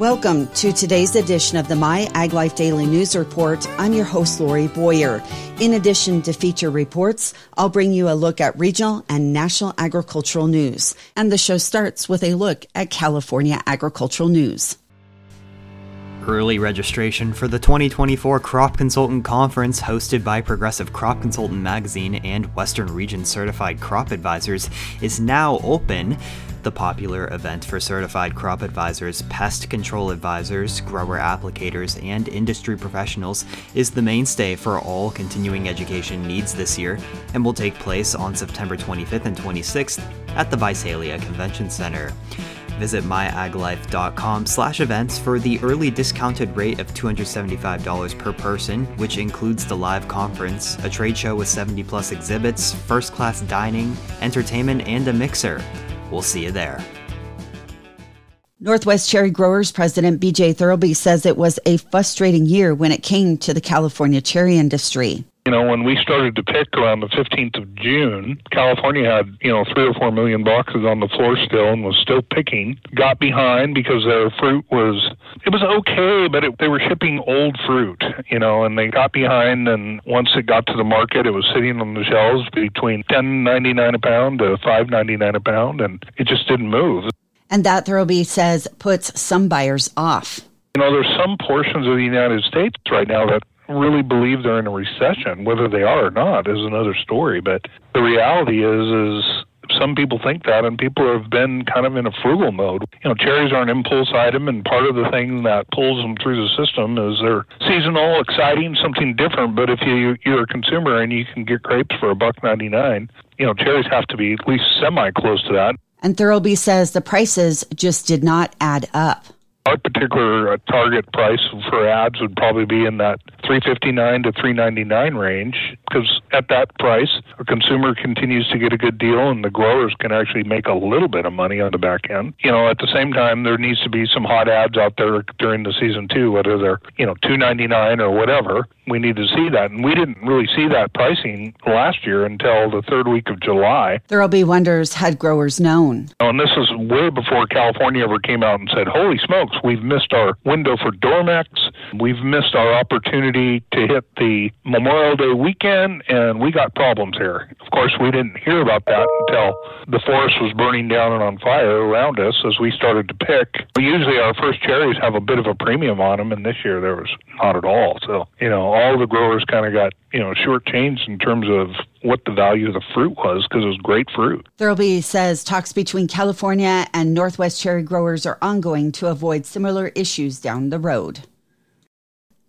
Welcome to today's edition of the My Ag Life Daily News Report. I'm your host, Lori Boyer. In addition to feature reports, I'll bring you a look at regional and national agricultural news. And the show starts with a look at California agricultural news. Early registration for the 2024 Crop Consultant Conference hosted by Progressive Crop Consultant Magazine and Western Region Certified Crop Advisors is now open. The popular event for certified crop advisors, pest control advisors, grower applicators, and industry professionals is the mainstay for all continuing education needs this year and will take place on September 25th and 26th at the Visalia Convention Center. Visit myaglife.com slash events for the early discounted rate of $275 per person, which includes the live conference, a trade show with 70 plus exhibits, first class dining, entertainment, and a mixer. We'll see you there. Northwest Cherry Growers President BJ Thurlby says it was a frustrating year when it came to the California cherry industry. You know, when we started to pick around the 15th of June, California had, you know, three or four million boxes on the floor still and was still picking. Got behind because their fruit was, it was okay, but it, they were shipping old fruit, you know, and they got behind. And once it got to the market, it was sitting on the shelves between 10.99 a pound to 5.99 a pound, and it just didn't move. And that Thurlby says puts some buyers off. You know, there's some portions of the United States right now that really believe they're in a recession. Whether they are or not is another story. But the reality is, is some people think that, and people have been kind of in a frugal mode. You know, cherries are an impulse item, and part of the thing that pulls them through the system is they're seasonal, exciting, something different. But if you you're a consumer and you can get grapes for a buck ninety nine, you know, cherries have to be at least semi close to that. And Thurlby says the prices just did not add up. Our particular uh, target price for ads would probably be in that 359 to 399 range because at that price, a consumer continues to get a good deal and the growers can actually make a little bit of money on the back end. You know, at the same time, there needs to be some hot ads out there during the season too, whether they're you know 299 or whatever. We need to see that, and we didn't really see that pricing last year until the third week of July. There'll be wonders had growers known. Oh, and this is way before California ever came out and said, "Holy smokes, we've missed our window for Dormex. We've missed our opportunity to hit the Memorial Day weekend, and we got problems here." Of course, we didn't hear about that until the forest was burning down and on fire around us as we started to pick. Usually, our first cherries have a bit of a premium on them, and this year there was not at all. So, you know, all the growers kind of got you know shortchanged in terms of what the value of the fruit was because it was great fruit. Thurlby says talks between California and Northwest cherry growers are ongoing to avoid similar issues down the road.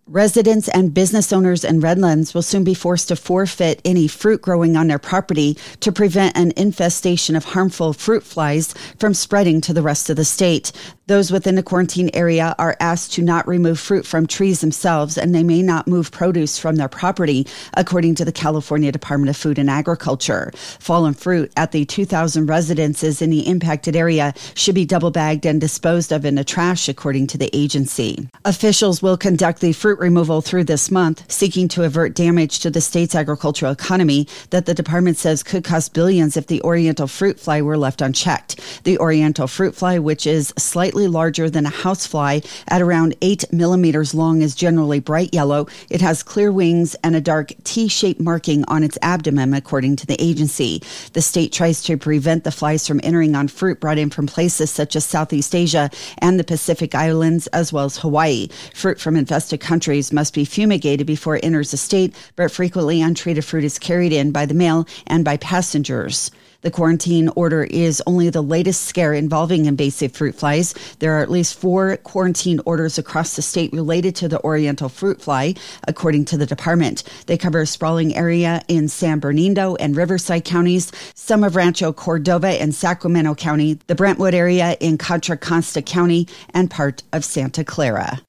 Residents and business owners in Redlands will soon be forced to forfeit any fruit growing on their property to prevent an infestation of harmful fruit flies from spreading to the rest of the state. Those within the quarantine area are asked to not remove fruit from trees themselves, and they may not move produce from their property, according to the California Department of Food and Agriculture. Fallen fruit at the 2,000 residences in the impacted area should be double bagged and disposed of in the trash, according to the agency. Officials will conduct the fruit removal through this month, seeking to avert damage to the state's agricultural economy that the department says could cost billions if the Oriental fruit fly were left unchecked. The Oriental fruit fly, which is slightly larger than a housefly at around 8 millimeters long, is generally bright yellow. It has clear wings and a dark T shaped marking on its abdomen, according to the agency. The state tries to prevent the flies from entering on fruit brought in from places such as Southeast Asia and the Pacific Islands, as well as Hawaii. Fruit from infested countries must be fumigated before it enters the state, but frequently untreated fruit is carried in by the mail and by passengers. The quarantine order is only the latest scare involving invasive fruit flies. There are at least four quarantine orders across the state related to the Oriental fruit fly, according to the department. They cover a sprawling area in San Bernardino and Riverside counties, some of Rancho Cordova and Sacramento County, the Brentwood area in Contra Costa County, and part of Santa Clara.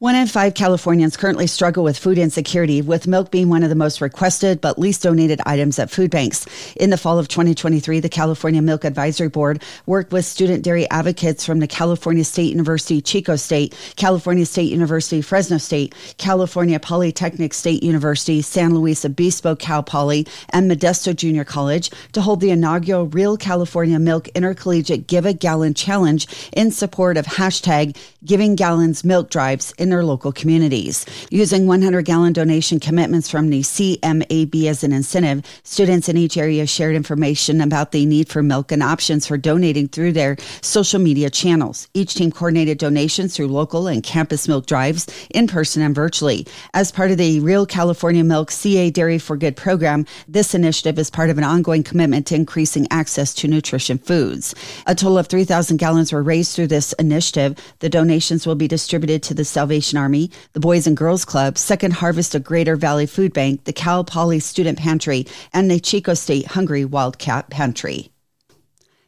One in five Californians currently struggle with food insecurity, with milk being one of the most requested but least donated items at food banks. In the fall of 2023, the California Milk Advisory Board worked with student dairy advocates from the California State University Chico State, California State University Fresno State, California Polytechnic State University, San Luis Obispo Cal Poly, and Modesto Junior College to hold the inaugural Real California Milk Intercollegiate Give a Gallon Challenge in support of hashtag Giving Gallons Milk Drives in their local communities. Using 100 gallon donation commitments from the CMAB as an incentive, students in each area shared information about the need for milk and options for donating through their social media channels. Each team coordinated donations through local and campus milk drives in person and virtually. As part of the Real California Milk CA Dairy for Good program, this initiative is part of an ongoing commitment to increasing access to nutrition foods. A total of 3,000 gallons were raised through this initiative. The donations will be distributed to the Salvation Salvation Army, the Boys and Girls Club, Second Harvest of Greater Valley Food Bank, the Cal Poly Student Pantry, and the Chico State Hungry Wildcat Pantry.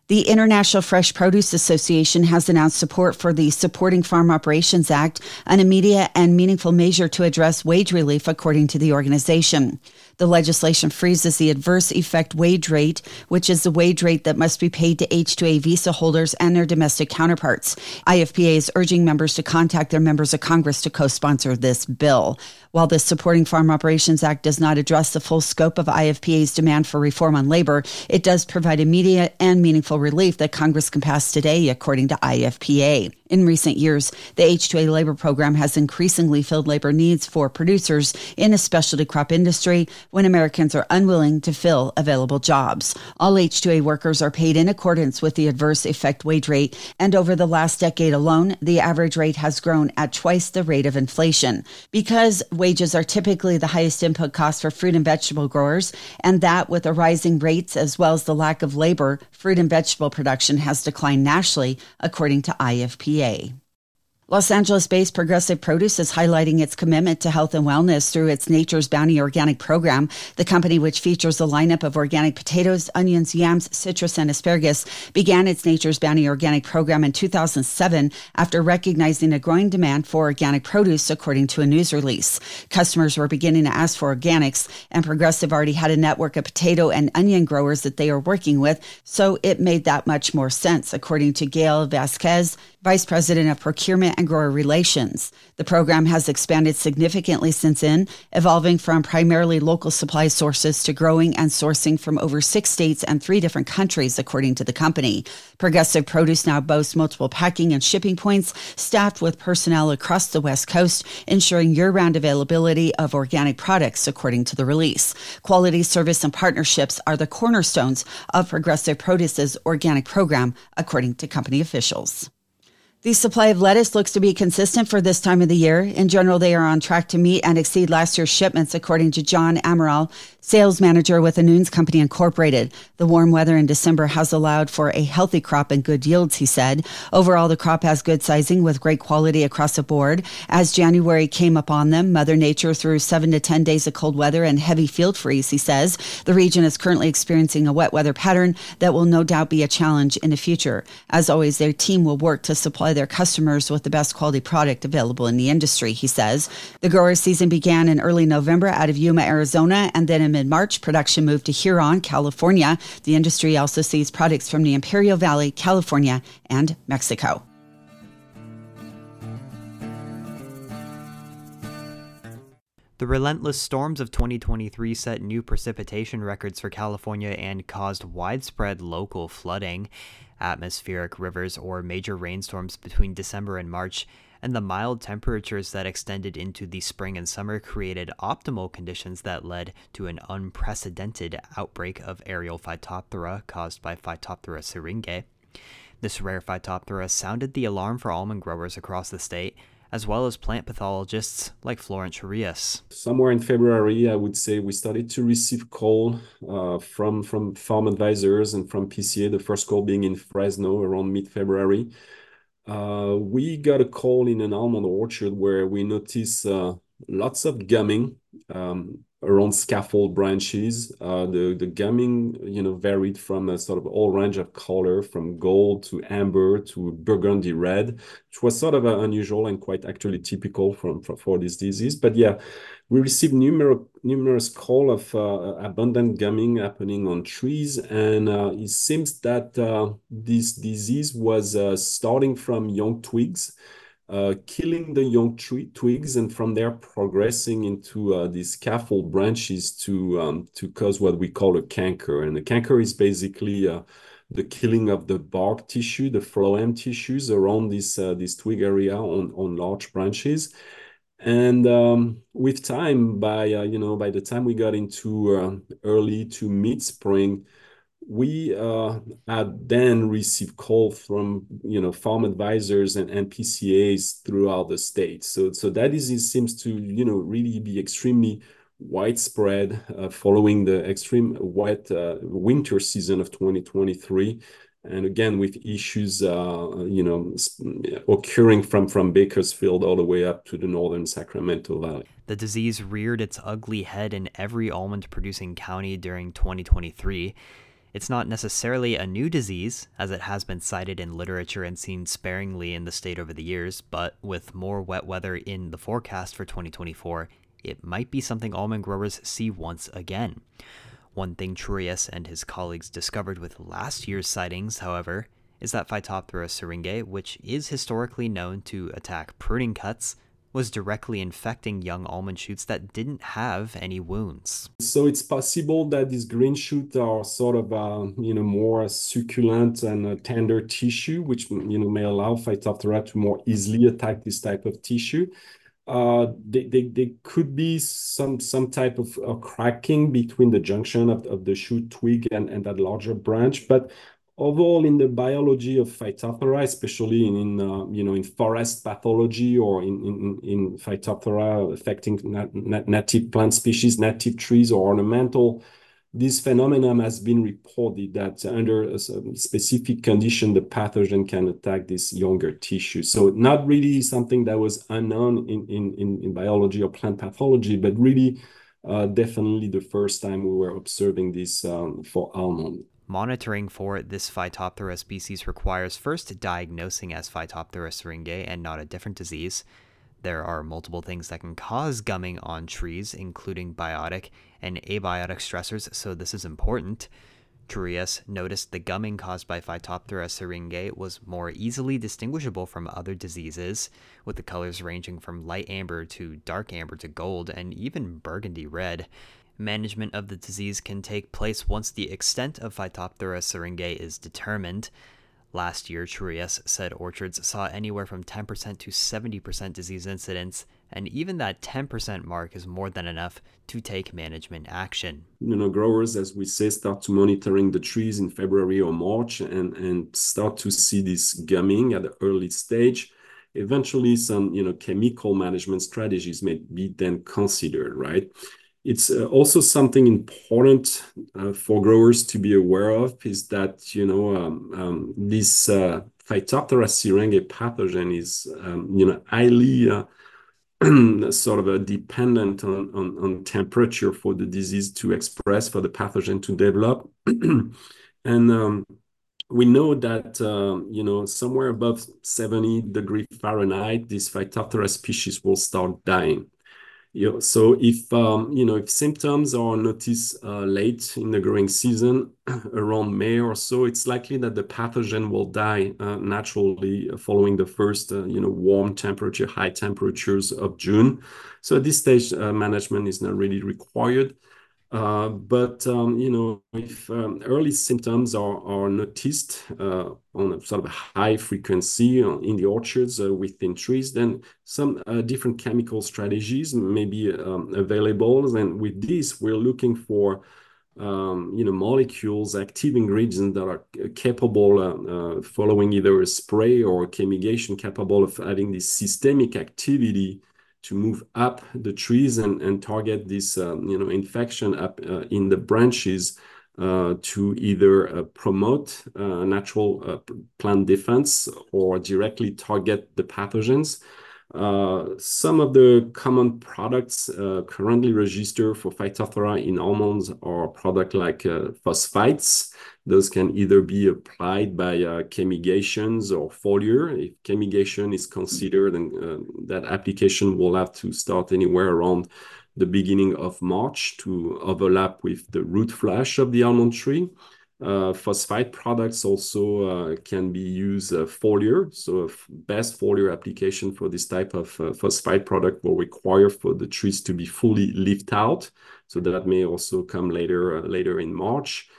The International Fresh Produce Association has announced support for the Supporting Farm Operations Act, an immediate and meaningful measure to address wage relief, according to the organization. The legislation freezes the adverse effect wage rate, which is the wage rate that must be paid to H-2A visa holders and their domestic counterparts. IFPA is urging members to contact their members of Congress to co-sponsor this bill. While the Supporting Farm Operations Act does not address the full scope of IFPA's demand for reform on labor, it does provide immediate and meaningful relief that Congress can pass today, according to IFPA. In recent years, the H2A labor program has increasingly filled labor needs for producers in the specialty crop industry when Americans are unwilling to fill available jobs. All H2A workers are paid in accordance with the adverse effect wage rate, and over the last decade alone, the average rate has grown at twice the rate of inflation. Because wages are typically the highest input cost for fruit and vegetable growers, and that with the rising rates as well as the lack of labor, fruit and vegetable production has declined nationally, according to IFP. Los Angeles based Progressive Produce is highlighting its commitment to health and wellness through its Nature's Bounty organic program. The company, which features a lineup of organic potatoes, onions, yams, citrus, and asparagus, began its Nature's Bounty organic program in 2007 after recognizing a growing demand for organic produce, according to a news release. Customers were beginning to ask for organics, and Progressive already had a network of potato and onion growers that they are working with, so it made that much more sense, according to Gail Vasquez, Vice President of Procurement and Grower Relations. The program has expanded significantly since then, evolving from primarily local supply sources to growing and sourcing from over six states and three different countries, according to the company. Progressive Produce now boasts multiple packing and shipping points, staffed with personnel across the West Coast, ensuring year round availability of organic products, according to the release. Quality, service, and partnerships are the cornerstones of Progressive Produce's organic program, according to company officials. The supply of lettuce looks to be consistent for this time of the year. In general, they are on track to meet and exceed last year's shipments, according to John Amaral, sales manager with Nunes Company Incorporated. The warm weather in December has allowed for a healthy crop and good yields, he said. Overall, the crop has good sizing with great quality across the board. As January came upon them, Mother Nature threw seven to 10 days of cold weather and heavy field freeze, he says. The region is currently experiencing a wet weather pattern that will no doubt be a challenge in the future. As always, their team will work to supply their customers with the best quality product available in the industry, he says. The grower season began in early November out of Yuma, Arizona, and then in mid March, production moved to Huron, California. The industry also sees products from the Imperial Valley, California, and Mexico. The relentless storms of 2023 set new precipitation records for California and caused widespread local flooding. Atmospheric rivers or major rainstorms between December and March and the mild temperatures that extended into the spring and summer created optimal conditions that led to an unprecedented outbreak of aerial Phytophthora caused by Phytophthora syringae. This rare Phytophthora sounded the alarm for almond growers across the state, as well as plant pathologists like Florent Trouillas. Somewhere in February, I would say we started to receive call uh, from from farm advisors and from PCA. The first call being in Fresno around mid-February, uh, we got a call in an almond orchard where we noticed uh, lots of gumming um, around scaffold branches. The the gumming, you know, varied from a sort of all range of color, from gold to amber to burgundy red, which was sort of unusual and quite actually typical from for this disease. But yeah, we received numerous numerous call of uh, abundant gumming happening on trees, and uh, it seems that uh, this disease was starting from young twigs uh, killing the young tree twigs and from there progressing into uh, these scaffold branches to um, to cause what we call a canker. And the canker is basically uh, the killing of the bark tissue, the phloem tissues around this uh, this twig area on on large branches. And um, with time, by uh, you know, by the time we got into uh, early to mid spring, we uh, had then received calls from you know farm advisors and, NPCAs throughout the state. So so that is it seems to you know really be extremely widespread uh, following the extreme wet uh, winter season of 2023 and again with issues uh, you know occurring from from bakersfield all the way up to the northern sacramento valley. The disease reared its ugly head in every almond producing county during 2023 it's not necessarily a new disease, as it has been cited in literature and seen sparingly in the state over the years, but with more wet weather in the forecast for 2024, it might be something almond growers see once again. One thing Trouillas and his colleagues discovered with last year's sightings, however, is that Phytophthora syringae, which is historically known to attack pruning cuts, was directly infecting young almond shoots that didn't have any wounds. So it's possible that these green shoots are sort of, uh, you know, more succulent and tender tissue, which, you know, may allow Phytophthora to more easily attack this type of tissue. Uh, they, they, they could be some some type of uh, cracking between the junction of, of the shoot twig and, and that larger branch, but overall in the biology of Phytophthora, especially in, in uh, you know in forest pathology or in in, in Phytophthora affecting nat nat native plant species, native trees or ornamental, this phenomenon has been reported that under a specific condition, the pathogen can attack this younger tissue. So not really something that was unknown in, in, in biology or plant pathology, but really uh, definitely the first time we were observing this um, for almond. Monitoring for this Phytophthora species requires first diagnosing as Phytophthora syringae and not a different disease. There are multiple things that can cause gumming on trees, including biotic and abiotic stressors, so this is important. Trouillas noticed the gumming caused by Phytophthora syringae was more easily distinguishable from other diseases, with the colors ranging from light amber to dark amber to gold and even burgundy red. Management of the disease can take place once the extent of Phytophthora syringae is determined. Last year, Trouillas said orchards saw anywhere from 10% to 70% disease incidence, and even that 10% mark is more than enough to take management action. You know, growers, as we say, start to monitoring the trees in February or March and, and start to see this gumming at the early stage. Eventually, some, you know, chemical management strategies may be then considered, right? It's uh, also something important uh, for growers to be aware of is that, you know, um, um, this uh, Phytophthora syringae pathogen is, um, you know, highly sort of dependent on, temperature for the disease to express, for the pathogen to develop. and we know that you know somewhere above 70 degrees Fahrenheit, this Phytophthora species will start dying. Know, so if um, you know if symptoms are noticed uh, late in the growing season, around May or so, it's likely that the pathogen will die uh, naturally following the first uh, you know warm temperature, high temperatures of June. So at this stage, uh, management is not really required. Uh, but um, you know, if um, early symptoms are, are noticed uh, on a sort of a high frequency in the orchards uh, within trees, then some uh, different chemical strategies may be um, available. And with this, we're looking for um, you know molecules, active ingredients that are capable, uh, following either a spray or a chemigation, capable of having this systemic activity to move up the trees and, and target this um, you know infection up uh, in the branches uh, to either uh, promote uh, natural uh, plant defense or directly target the pathogens. Some of the common products uh, currently registered for Phytophthora in almonds are products like uh, phosphites. Those can either be applied by uh, chemigations or foliar. If chemigation is considered, that application will have to start anywhere around the beginning of March to overlap with the root flush of the almond tree. Uh, phosphite products also uh, can be used uh, foliar. So a best foliar application for this type of phosphite product will require for the trees to be fully leafed out. So that may also come later later in March.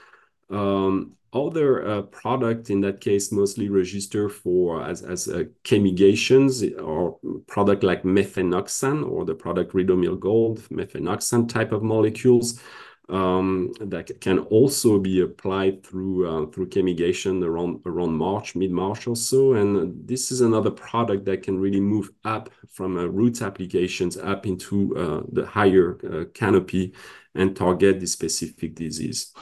Um, other uh, product in that case mostly register for as, as uh, chemigations or product like mefenoxam or the product Ridomil Gold, mefenoxam type of molecules that can also be applied through uh, through chemigation around March, mid March or so. And this is another product that can really move up from uh, root applications up into uh, the higher uh, canopy and target the specific disease.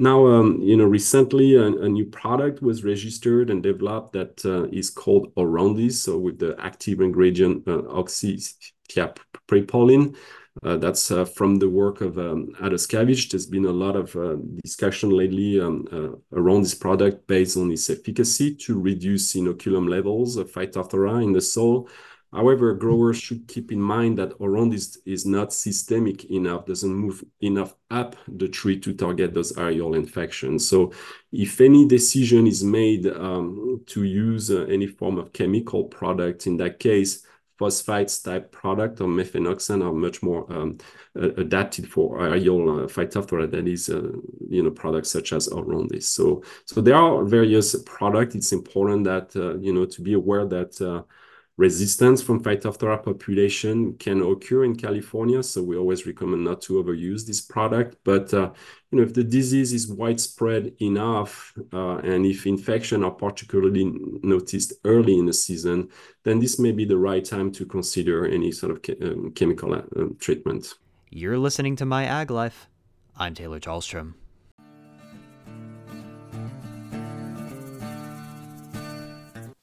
Now, um, you know, recently a, new product was registered and developed that uh, is called Orondis, so with the active ingredient uh, oxathiapiprolin. Uh, that's uh, from the work of um, Adaskaveg. There's been a lot of uh, discussion lately um, uh, around this product based on its efficacy to reduce inoculum levels of Phytophthora in the soil. However, growers should keep in mind that Orondis is not systemic enough, doesn't move enough up the tree to target those aerial infections. So if any decision is made um, to use uh, any form of chemical product, in that case, phosphites type product or mefenoxam are much more um, uh, adapted for aerial uh, phytophthora that is uh, you know products such as Orondis. So so there are various products. It's important that uh, you know to be aware that uh, resistance from Phytophthora population can occur in California, so we always recommend not to overuse this product. But uh, you know, if the disease is widespread enough, uh, and if infection are particularly noticed early in the season, then this may be the right time to consider any sort of um, chemical uh, treatment. You're listening to My Ag Life. I'm Taylor Chalstrom.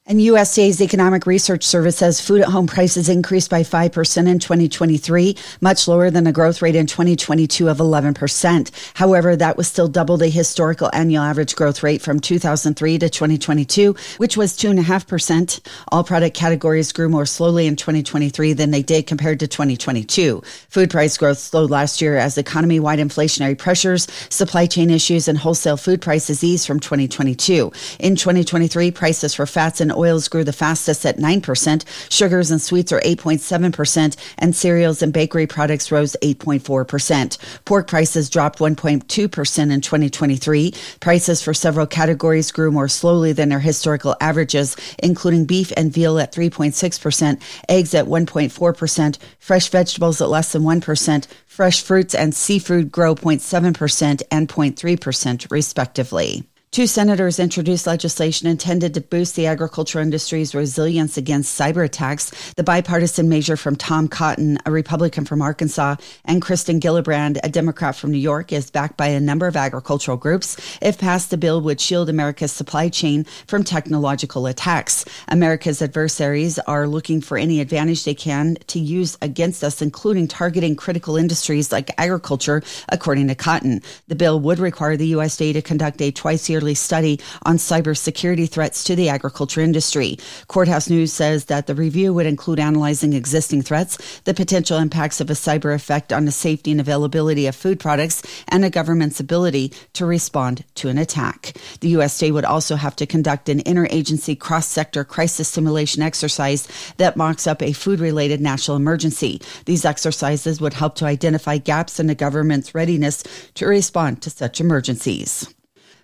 And USDA's Economic Research Service says food at home prices increased by 5% in 2023, much lower than the growth rate in 2022 of 11%. However, that was still double the historical annual average growth rate from 2003 to 2022, which was 2.5%. All product categories grew more slowly in 2023 than they did compared to 2022. Food price growth slowed last year as economy wide inflationary pressures, supply chain issues, and wholesale food prices eased from 2022. In 2023, prices for fats and oils grew the fastest at 9%, sugars and sweets are 8.7%, and cereals and bakery products rose 8.4%. Pork prices dropped 1.2% in 2023. Prices for several categories grew more slowly than their historical averages, including beef and veal at 3.6%, eggs at 1.4%, fresh vegetables at less than 1%, fresh fruits and seafood grow 0.7% and 0.3% respectively. Two senators introduced legislation intended to boost the agriculture industry's resilience against cyber attacks. The bipartisan measure from Tom Cotton, a Republican from Arkansas, and Kirsten Gillibrand, a Democrat from New York, is backed by a number of agricultural groups. If passed, the bill would shield America's supply chain from technological attacks. America's adversaries are looking for any advantage they can to use against us, including targeting critical industries like agriculture, according to Cotton. The bill would require the USDA to conduct a twice yearly study on cybersecurity threats to the agriculture industry. Courthouse News says that the review would include analyzing existing threats, the potential impacts of a cyber effect on the safety and availability of food products, and a government's ability to respond to an attack. The USDA would also have to conduct an interagency cross sector crisis simulation exercise that mocks up a food related national emergency. These exercises would help to identify gaps in the government's readiness to respond to such emergencies.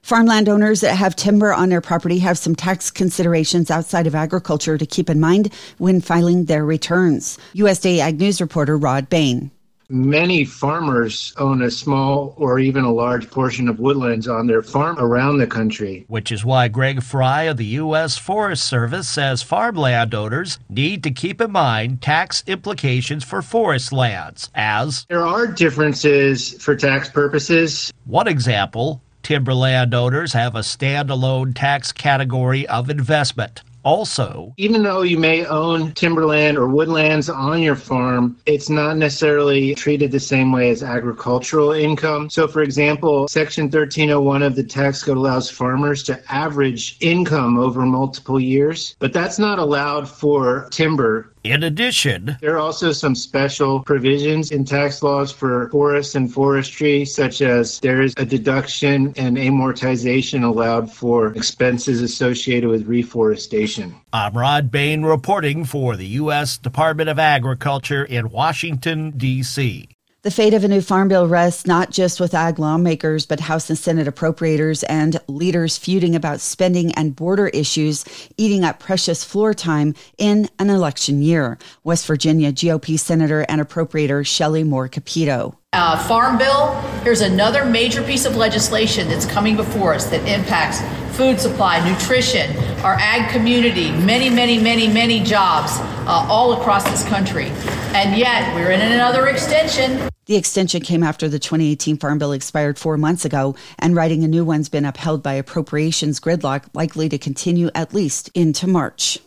Farmland owners that have timber on their property have some tax considerations outside of agriculture to keep in mind when filing their returns. USDA Ag News reporter Rod Bain. Many farmers own a small or even a large portion of woodlands on their farm around the country. Which is why Greg Fry of the U.S. Forest Service says farmland owners need to keep in mind tax implications for forest lands, as there are differences for tax purposes. One example Timberland owners have a standalone tax category of investment. Also, even though you may own timberland or woodlands on your farm, it's not necessarily treated the same way as agricultural income. So, for example, Section 1301 of the tax code allows farmers to average income over multiple years, but that's not allowed for timber in addition, there are also some special provisions in tax laws for forests and forestry, such as there is a deduction and amortization allowed for expenses associated with reforestation. I'm Rod Bain reporting for the U.S. Department of Agriculture in Washington, D.C. The fate of a new farm bill rests not just with ag lawmakers, but House and Senate appropriators and leaders feuding about spending and border issues, eating up precious floor time in an election year. West Virginia GOP Senator and appropriator Shelley Moore Capito. Uh, farm bill, here's another major piece of legislation that's coming before us that impacts food supply, nutrition, our ag community, many, many, many, many jobs uh, all across this country. And yet, we're in another extension. The extension came after the 2018 Farm Bill expired four months ago, and writing a new one's been upheld by appropriations gridlock, likely to continue at least into March.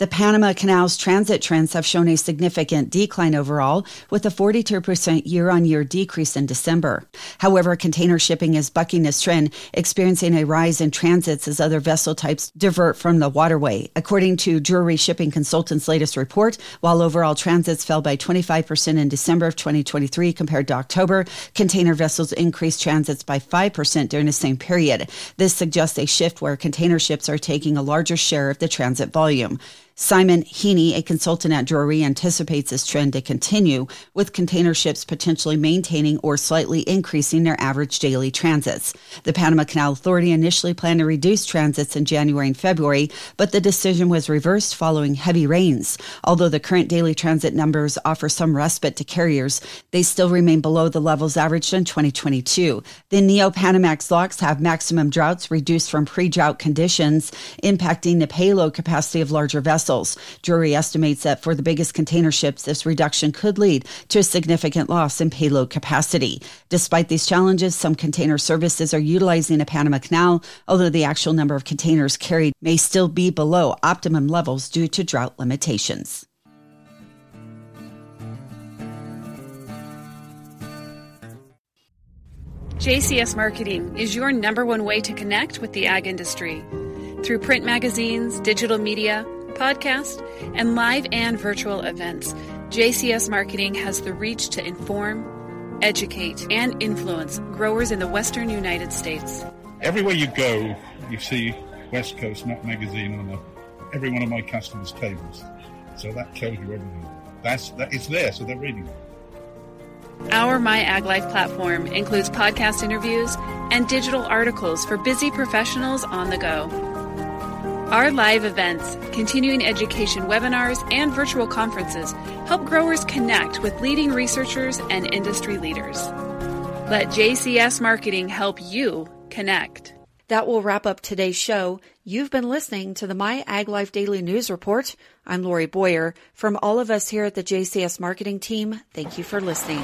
The Panama Canal's transit trends have shown a significant decline overall, with a 42% year on year decrease in December. However, container shipping is bucking this trend, experiencing a rise in transits as other vessel types divert from the waterway. According to Drewry Shipping Consultants' latest report, while overall transits fell by 25% in December of 2023 compared to October, container vessels increased transits by 5% during the same period. This suggests a shift where container ships are taking a larger share of the transit volume. Simon Heaney, a consultant at Drewry, anticipates this trend to continue, with container ships potentially maintaining or slightly increasing their average daily transits. The Panama Canal Authority initially planned to reduce transits in January and February, but the decision was reversed following heavy rains. Although the current daily transit numbers offer some respite to carriers, they still remain below the levels averaged in 2022. The Neo Panamax locks have maximum droughts reduced from pre drought conditions, impacting the payload capacity of larger vessels vessels. Drewry estimates that for the biggest container ships, this reduction could lead to a significant loss in payload capacity. Despite these challenges, some container services are utilizing the Panama Canal, although the actual number of containers carried may still be below optimum levels due to drought limitations. JCS Marketing is your number one way to connect with the ag industry. Through print magazines, digital media, podcast, and live and virtual events, JCS Marketing has the reach to inform, educate, and influence growers in the western United States. Everywhere you go, you see West Coast Nut Magazine on every one of my customers' tables. So that tells you everything. That's that it's there, so they're reading it. Our My Ag Life platform includes podcast interviews and digital articles for busy professionals on the go. Our live events, continuing education webinars, and virtual conferences help growers connect with leading researchers and industry leaders. Let JCS Marketing help you connect. That will wrap up today's show. You've been listening to the My Ag Life Daily News Report. I'm Lori Boyer. From all of us here at the JCS Marketing Team, thank you for listening.